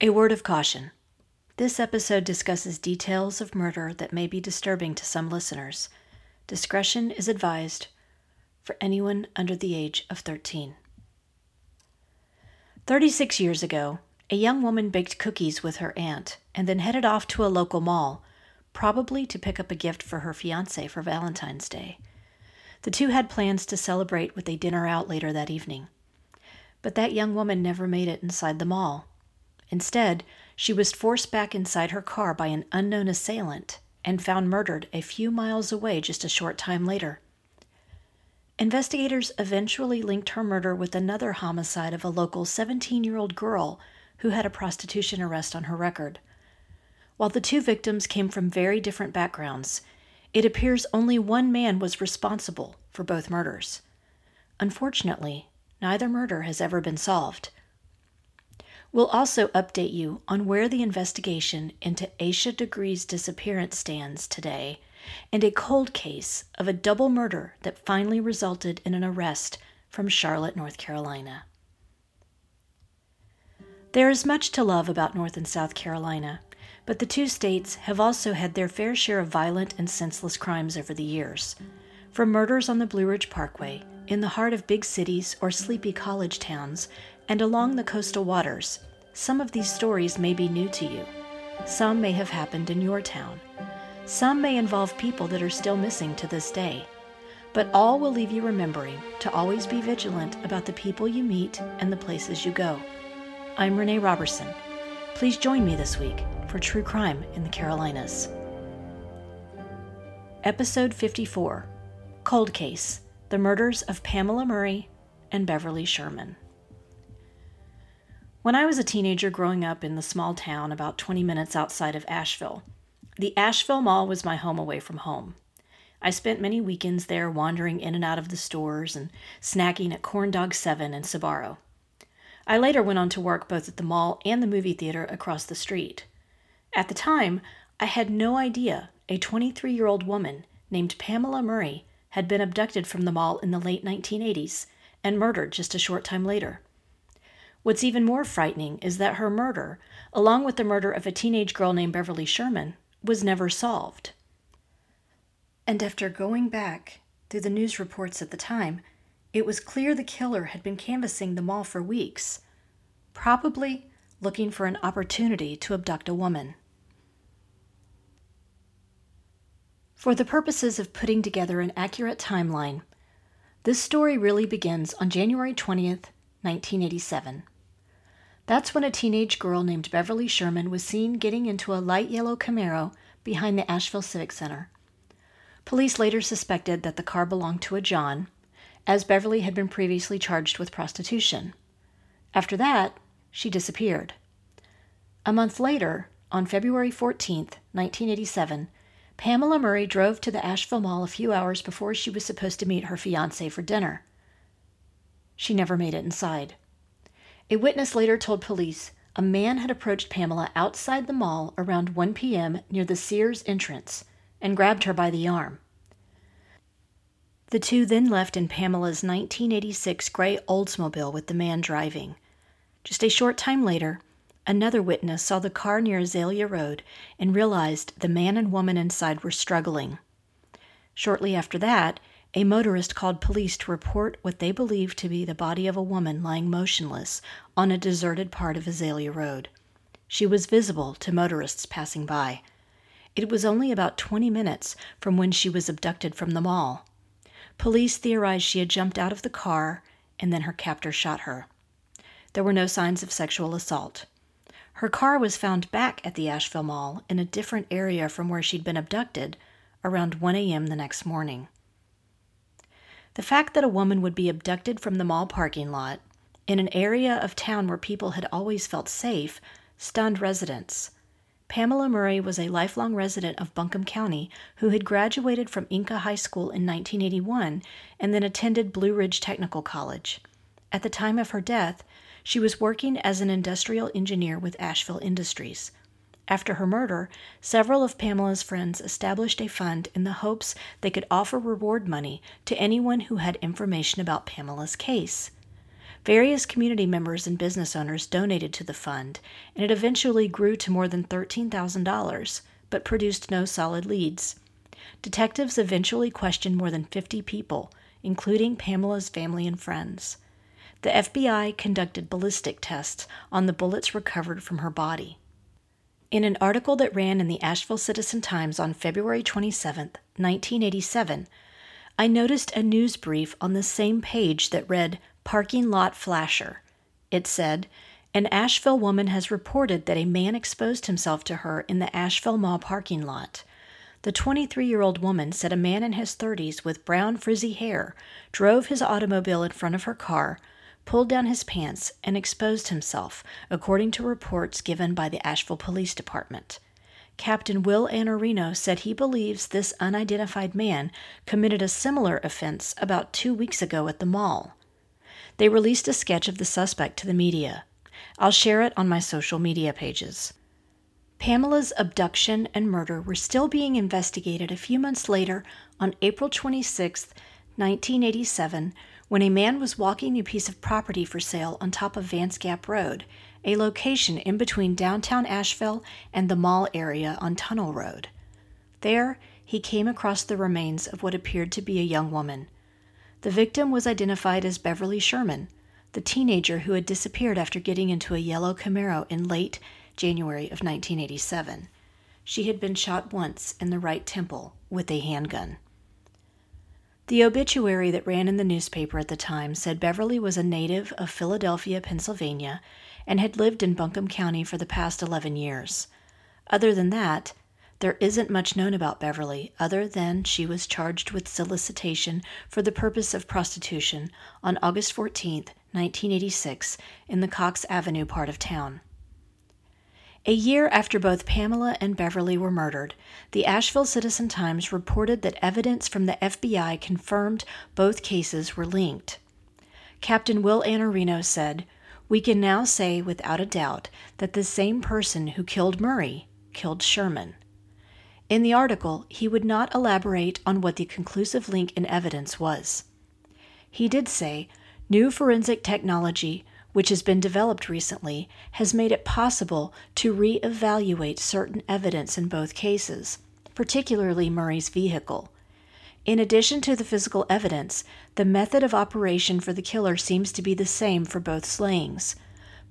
A word of caution. This episode discusses details of murder that may be disturbing to some listeners. Discretion is advised for anyone under the age of 13. 36 years ago, a young woman baked cookies with her aunt and then headed off to a local mall, probably to pick up a gift for her fiance for Valentine's Day. The two had plans to celebrate with a dinner out later that evening. But that young woman never made it inside the mall. Instead, she was forced back inside her car by an unknown assailant and found murdered a few miles away just a short time later. Investigators eventually linked her murder with another homicide of a local 17 year old girl who had a prostitution arrest on her record. While the two victims came from very different backgrounds, it appears only one man was responsible for both murders. Unfortunately, neither murder has ever been solved. We'll also update you on where the investigation into Asha Degree's disappearance stands today and a cold case of a double murder that finally resulted in an arrest from Charlotte, North Carolina. There is much to love about North and South Carolina, but the two states have also had their fair share of violent and senseless crimes over the years. From murders on the Blue Ridge Parkway, in the heart of big cities or sleepy college towns, and along the coastal waters, some of these stories may be new to you. Some may have happened in your town. Some may involve people that are still missing to this day. But all will leave you remembering to always be vigilant about the people you meet and the places you go. I'm Renee Robertson. Please join me this week for True Crime in the Carolinas. Episode 54 Cold Case The Murders of Pamela Murray and Beverly Sherman. When I was a teenager growing up in the small town about 20 minutes outside of Asheville, the Asheville Mall was my home away from home. I spent many weekends there wandering in and out of the stores and snacking at Corn Dog 7 and Sbarro. I later went on to work both at the mall and the movie theater across the street. At the time, I had no idea a 23 year old woman named Pamela Murray had been abducted from the mall in the late 1980s and murdered just a short time later. What's even more frightening is that her murder, along with the murder of a teenage girl named Beverly Sherman, was never solved. And after going back through the news reports at the time, it was clear the killer had been canvassing the mall for weeks, probably looking for an opportunity to abduct a woman. For the purposes of putting together an accurate timeline, this story really begins on January 20th, 1987. That's when a teenage girl named Beverly Sherman was seen getting into a light yellow Camaro behind the Asheville Civic Center. Police later suspected that the car belonged to a John, as Beverly had been previously charged with prostitution. After that, she disappeared. A month later, on February 14, 1987, Pamela Murray drove to the Asheville Mall a few hours before she was supposed to meet her fiance for dinner. She never made it inside. A witness later told police a man had approached Pamela outside the mall around 1 p.m. near the Sears entrance and grabbed her by the arm. The two then left in Pamela's 1986 gray Oldsmobile with the man driving. Just a short time later, another witness saw the car near Azalea Road and realized the man and woman inside were struggling. Shortly after that, a motorist called police to report what they believed to be the body of a woman lying motionless on a deserted part of Azalea Road. She was visible to motorists passing by. It was only about 20 minutes from when she was abducted from the mall. Police theorized she had jumped out of the car and then her captor shot her. There were no signs of sexual assault. Her car was found back at the Asheville Mall in a different area from where she'd been abducted around 1 a.m. the next morning. The fact that a woman would be abducted from the mall parking lot in an area of town where people had always felt safe stunned residents. Pamela Murray was a lifelong resident of Buncombe County who had graduated from Enka High School in 1981 and then attended Blue Ridge Technical College. At the time of her death, she was working as an industrial engineer with Asheville Industries. After her murder, several of Pamela's friends established a fund in the hopes they could offer reward money to anyone who had information about Pamela's case. Various community members and business owners donated to the fund, and it eventually grew to more than $13,000, but produced no solid leads. Detectives eventually questioned more than 50 people, including Pamela's family and friends. The FBI conducted ballistic tests on the bullets recovered from her body. In an article that ran in the Asheville Citizen Times on February 27, 1987, I noticed a news brief on the same page that read Parking Lot Flasher. It said, An Asheville woman has reported that a man exposed himself to her in the Asheville Mall parking lot. The 23 year old woman said a man in his 30s with brown frizzy hair drove his automobile in front of her car, pulled down his pants, and exposed himself, according to reports given by the Asheville Police Department. Captain Will Anarino said he believes this unidentified man committed a similar offense about two weeks ago at the mall. They released a sketch of the suspect to the media. I'll share it on my social media pages. Pamela's abduction and murder were still being investigated a few months later on April 26, 1987, when a man was walking a piece of property for sale on top of Vance Gap Road, a location in between downtown Asheville and the mall area on Tunnel Road. There, he came across the remains of what appeared to be a young woman. The victim was identified as Beverly Sherman, the teenager who had disappeared after getting into a yellow Camaro in late January of 1987. She had been shot once in the right temple with a handgun. The obituary that ran in the newspaper at the time said Beverly was a native of Philadelphia, Pennsylvania, and had lived in Buncombe County for the past 11 years. Other than that, there isn't much known about Beverly other than she was charged with solicitation for the purpose of prostitution on August 14, 1986, in the Cox Avenue part of town. A year after both Pamela and Beverly were murdered, the Asheville Citizen Times reported that evidence from the FBI confirmed both cases were linked. Captain Will Anarino said, We can now say without a doubt that the same person who killed Murray killed Sherman. In the article, he would not elaborate on what the conclusive link in evidence was. He did say, New forensic technology which has been developed recently, has made it possible to re-evaluate certain evidence in both cases, particularly Murray's vehicle. In addition to the physical evidence, the method of operation for the killer seems to be the same for both slayings.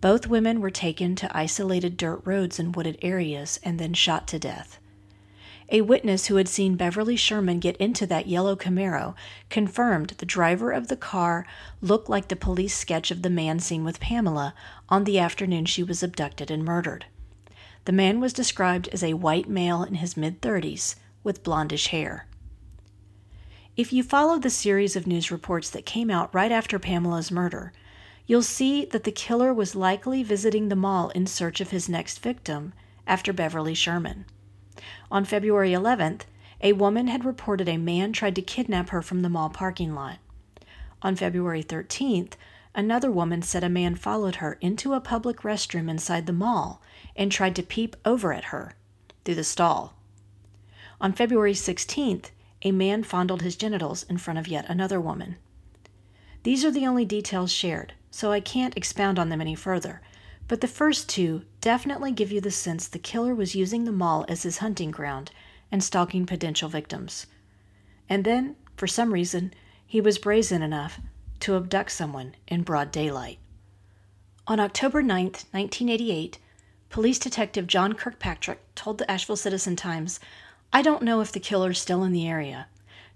Both women were taken to isolated dirt roads and wooded areas and then shot to death. A witness who had seen Beverly Sherman get into that yellow Camaro confirmed the driver of the car looked like the police sketch of the man seen with Pamela on the afternoon she was abducted and murdered. The man was described as a white male in his mid 30s with blondish hair. If you follow the series of news reports that came out right after Pamela's murder, you'll see that the killer was likely visiting the mall in search of his next victim after Beverly Sherman. On February 11th, a woman had reported a man tried to kidnap her from the mall parking lot. On February 13th, another woman said a man followed her into a public restroom inside the mall and tried to peep over at her through the stall. On February 16th, a man fondled his genitals in front of yet another woman. These are the only details shared, so I can't expound on them any further, but the first two definitely give you the sense the killer was using the mall as his hunting ground and stalking potential victims. And then, for some reason, he was brazen enough to abduct someone in broad daylight. On October 9, 1988, police detective John Kirkpatrick told the Asheville Citizen Times, I don't know if the killer's still in the area.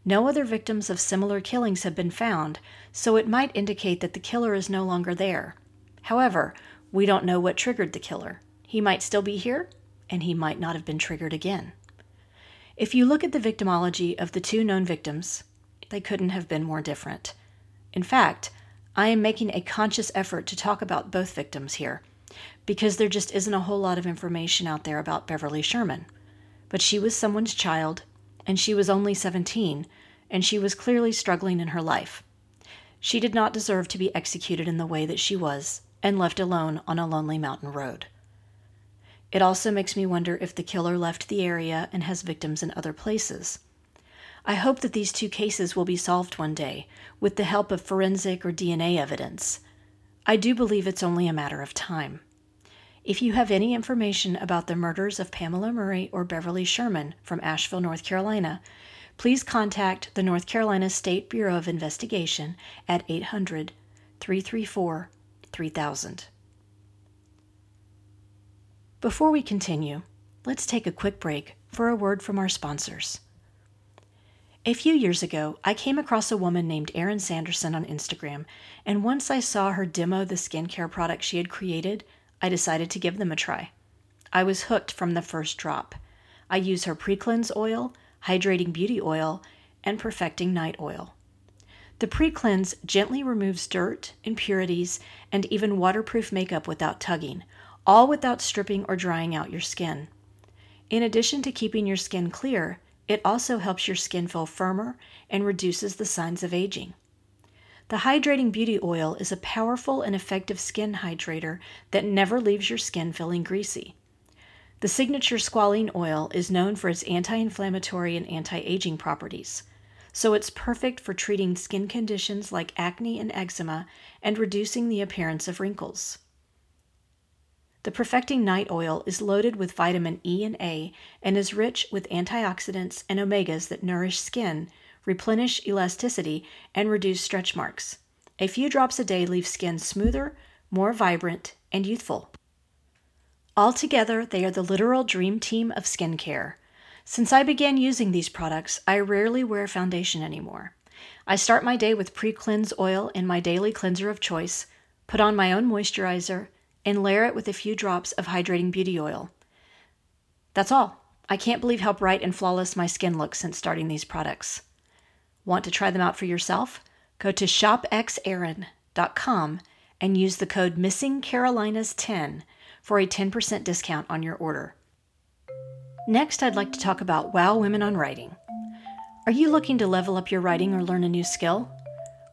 No other victims of similar killings have been found, so it might indicate that the killer is no longer there. However, we don't know what triggered the killer. He might still be here, and he might not have been triggered again. If you look at the victimology of the two known victims, they couldn't have been more different. In fact, I am making a conscious effort to talk about both victims here, because there just isn't a whole lot of information out there about Beverly Sherman. But she was someone's child, and she was only 17, and she was clearly struggling in her life. She did not deserve to be executed in the way that she was, and left alone on a lonely mountain road. It also makes me wonder if the killer left the area and has victims in other places. I hope that these two cases will be solved one day with the help of forensic or DNA evidence. I do believe it's only a matter of time. If you have any information about the murders of Pamela Murray or Beverly Sherman from Asheville, North Carolina, please contact the North Carolina State Bureau of Investigation at 800 334 3000. Before we continue, let's take a quick break for a word from our sponsors. A few years ago, I came across a woman named Erin Sanderson on Instagram, and once I saw her demo the skincare products she had created, I decided to give them a try. I was hooked from the first drop. I use her pre cleanse oil, hydrating beauty oil, and perfecting night oil. The pre cleanse gently removes dirt, impurities, and even waterproof makeup without tugging, all without stripping or drying out your skin. In addition to keeping your skin clear, it also helps your skin feel firmer and reduces the signs of aging. The Hydrating Beauty Oil is a powerful and effective skin hydrator that never leaves your skin feeling greasy. The signature squalene oil is known for its anti inflammatory and anti aging properties, so it's perfect for treating skin conditions like acne and eczema and reducing the appearance of wrinkles. The Perfecting Night Oil is loaded with vitamin E and A and is rich with antioxidants and omegas that nourish skin, replenish elasticity, and reduce stretch marks. A few drops a day leave skin smoother, more vibrant, and youthful. Altogether, they are the literal dream team of skincare. Since I began using these products, I rarely wear foundation anymore. I start my day with pre cleanse oil in my daily cleanser of choice, put on my own moisturizer, and layer it with a few drops of hydrating beauty oil. That's all. I can't believe how bright and flawless my skin looks since starting these products. Want to try them out for yourself? Go to shopxerin.com and use the code MissingCarolinas10 for a 10% discount on your order. Next, I'd like to talk about Wow Women on Writing. Are you looking to level up your writing or learn a new skill?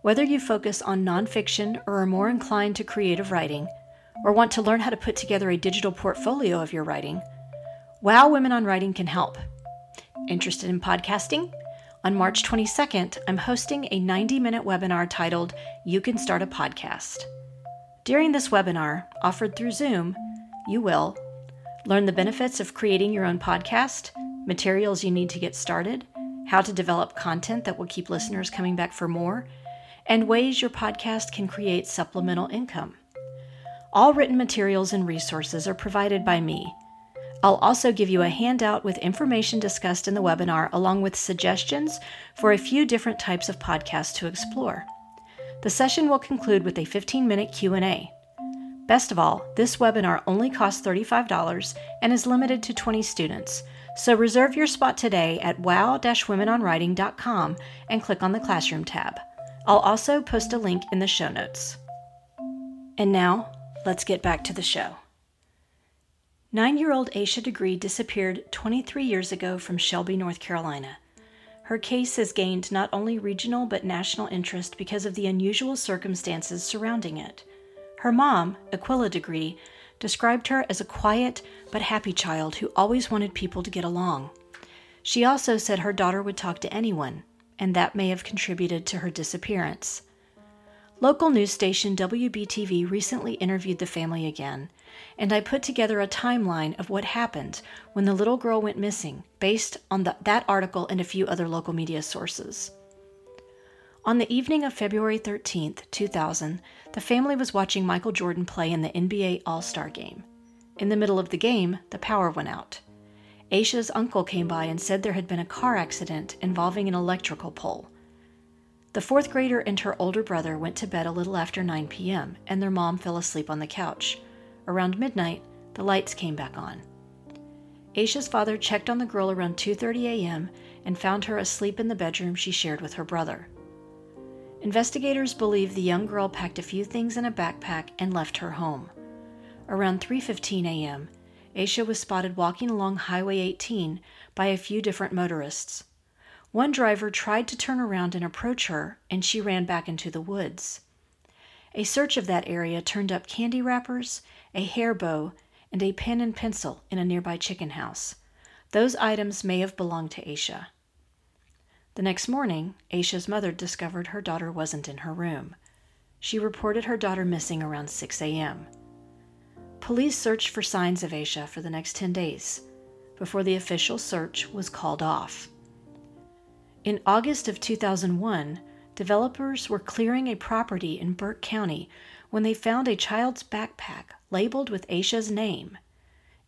Whether you focus on nonfiction or are more inclined to creative writing, or want to learn how to put together a digital portfolio of your writing, Wow Women on Writing can help. Interested in podcasting? On March 22nd, I'm hosting a 90 minute webinar titled You Can Start a Podcast. During this webinar, offered through Zoom, you will learn the benefits of creating your own podcast, materials you need to get started, how to develop content that will keep listeners coming back for more, and ways your podcast can create supplemental income. All written materials and resources are provided by me. I'll also give you a handout with information discussed in the webinar along with suggestions for a few different types of podcasts to explore. The session will conclude with a 15-minute Q&A. Best of all, this webinar only costs $35 and is limited to 20 students. So reserve your spot today at wow-womenonwriting.com and click on the Classroom tab. I'll also post a link in the show notes. And now, let's get back to the show. Nine year old Asha Degree disappeared 23 years ago from Shelby, North Carolina. Her case has gained not only regional but national interest because of the unusual circumstances surrounding it. Her mom, Iquilla Degree, described her as a quiet but happy child who always wanted people to get along. She also said her daughter would talk to anyone, and that may have contributed to her disappearance. Local news station WBTV recently interviewed the family again, and I put together a timeline of what happened when the little girl went missing based on the, that article and a few other local media sources. On the evening of February 13, 2000, the family was watching Michael Jordan play in the NBA All Star game. In the middle of the game, the power went out. Asha's uncle came by and said there had been a car accident involving an electrical pole. The fourth grader and her older brother went to bed a little after 9 p.m., and their mom fell asleep on the couch. Around midnight, the lights came back on. Asha's father checked on the girl around 2:30 a.m. and found her asleep in the bedroom she shared with her brother. Investigators believe the young girl packed a few things in a backpack and left her home. Around 3:15 a.m., Asha was spotted walking along Highway 18 by a few different motorists. One driver tried to turn around and approach her, and she ran back into the woods. A search of that area turned up candy wrappers, a hair bow, and a pen and pencil in a nearby chicken house. Those items may have belonged to Asha. The next morning, Asha's mother discovered her daughter wasn't in her room. she reported her daughter missing around 6 a.m. Police searched for signs of Asha for the next 10 days before the official search was called off. In August of 2001, developers were clearing a property in Burke County when they found a child's backpack labeled with Asha's name.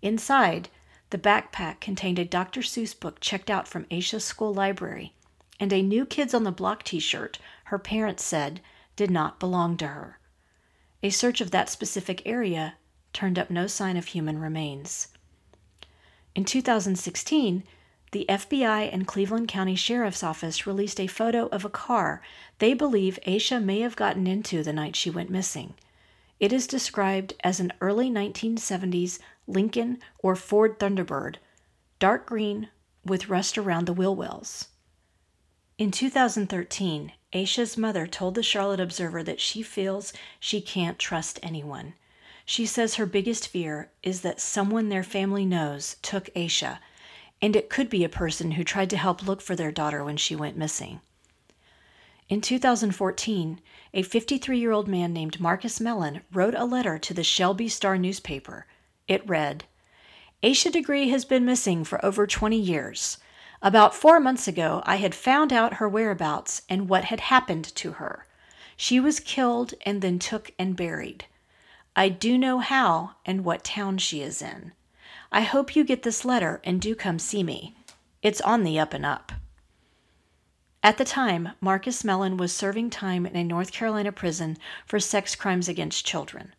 Inside, the backpack contained a Dr. Seuss book checked out from Asha's school library and a New Kids on the Block t shirt her parents said did not belong to her. A search of that specific area turned up no sign of human remains. In 2016, the FBI and Cleveland County Sheriff's Office released a photo of a car they believe Asha may have gotten into the night she went missing. It is described as an early 1970s Lincoln or Ford Thunderbird, dark green with rust around the wheel wells. In 2013, Asha's mother told the Charlotte Observer that she feels she can't trust anyone. She says her biggest fear is that someone their family knows took Asha, and it could be a person who tried to help look for their daughter when she went missing. In 2014, a 53 year old man named Marcus Mellon wrote a letter to the Shelby Star newspaper. It read Asha Degree has been missing for over 20 years. About four months ago, I had found out her whereabouts and what had happened to her. She was killed and then took and buried. I do know how and what town she is in. I hope you get this letter and do come see me. It's on the up and up. At the time, Marcus Mellon was serving time in a North Carolina prison for sex crimes against children.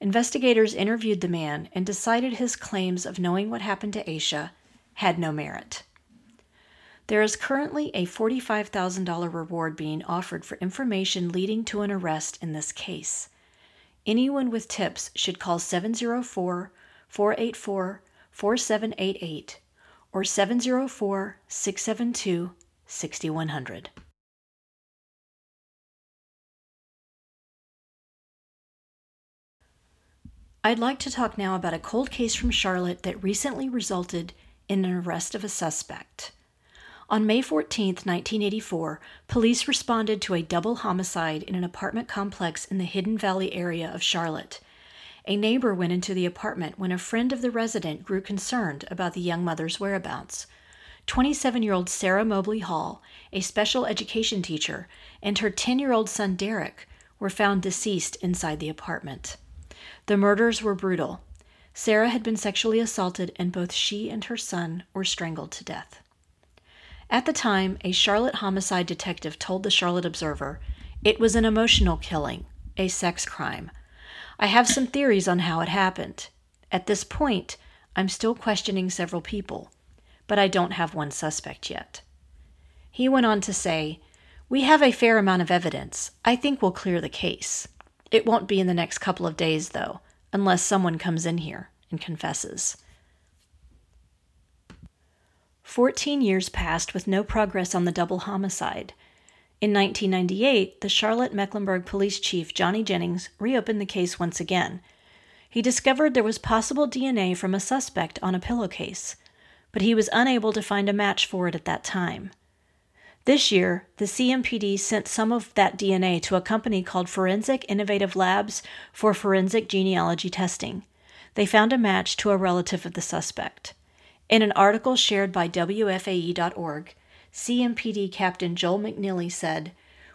Investigators interviewed the man and decided his claims of knowing what happened to Asha had no merit. There is currently a $45,000 reward being offered for information leading to an arrest in this case. Anyone with tips should call 704 484 4788 or 704 672 6100. I'd like to talk now about a cold case from Charlotte that recently resulted in an arrest of a suspect. On May 14, 1984, police responded to a double homicide in an apartment complex in the Hidden Valley area of Charlotte. A neighbor went into the apartment when a friend of the resident grew concerned about the young mother's whereabouts. 27 year old Sarah Mobley Hall, a special education teacher, and her 10 year old son Derek were found deceased inside the apartment. The murders were brutal. Sarah had been sexually assaulted, and both she and her son were strangled to death. At the time, a Charlotte homicide detective told the Charlotte Observer it was an emotional killing, a sex crime. I have some theories on how it happened. At this point, I'm still questioning several people, but I don't have one suspect yet. He went on to say, We have a fair amount of evidence. I think we'll clear the case. It won't be in the next couple of days, though, unless someone comes in here and confesses. Fourteen years passed with no progress on the double homicide. In 1998, the Charlotte Mecklenburg police chief Johnny Jennings reopened the case once again. He discovered there was possible DNA from a suspect on a pillowcase, but he was unable to find a match for it at that time. This year, the CMPD sent some of that DNA to a company called Forensic Innovative Labs for forensic genealogy testing. They found a match to a relative of the suspect. In an article shared by WFAE.org, CMPD Captain Joel McNeely said,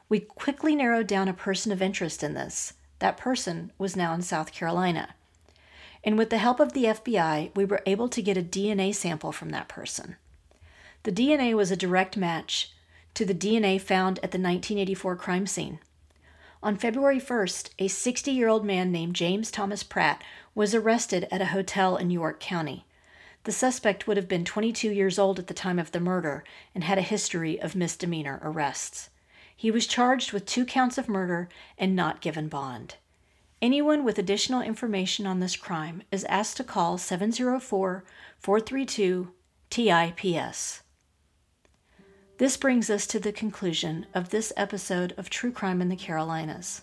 We quickly narrowed down a person of interest in this. That person was now in South Carolina. And with the help of the FBI, we were able to get a DNA sample from that person. The DNA was a direct match to the DNA found at the 1984 crime scene. On February 1st, a 60 year old man named James Thomas Pratt was arrested at a hotel in York County. The suspect would have been 22 years old at the time of the murder and had a history of misdemeanor arrests. He was charged with two counts of murder and not given bond. Anyone with additional information on this crime is asked to call 704 432 TIPS. This brings us to the conclusion of this episode of True Crime in the Carolinas.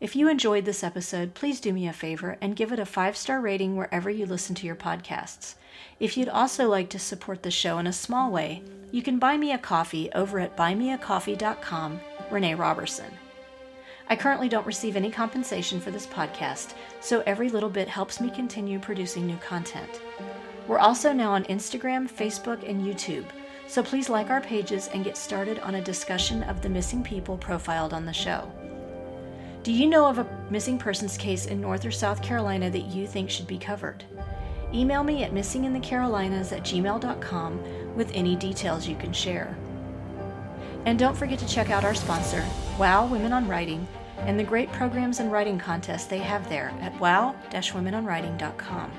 If you enjoyed this episode, please do me a favor and give it a five star rating wherever you listen to your podcasts. If you'd also like to support the show in a small way, you can buy me a coffee over at buymeacoffee.com, Renee Robertson. I currently don't receive any compensation for this podcast, so every little bit helps me continue producing new content. We're also now on Instagram, Facebook, and YouTube, so please like our pages and get started on a discussion of the missing people profiled on the show. Do you know of a missing persons case in North or South Carolina that you think should be covered? Email me at missinginthecarolinas at gmail.com with any details you can share. And don't forget to check out our sponsor, Wow Women on Writing, and the great programs and writing contests they have there at wow-womenonwriting.com.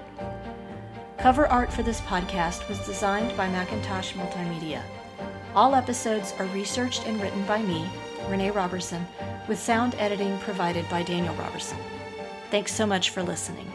Cover art for this podcast was designed by Macintosh Multimedia. All episodes are researched and written by me, Renee Robertson, with sound editing provided by Daniel Robertson. Thanks so much for listening.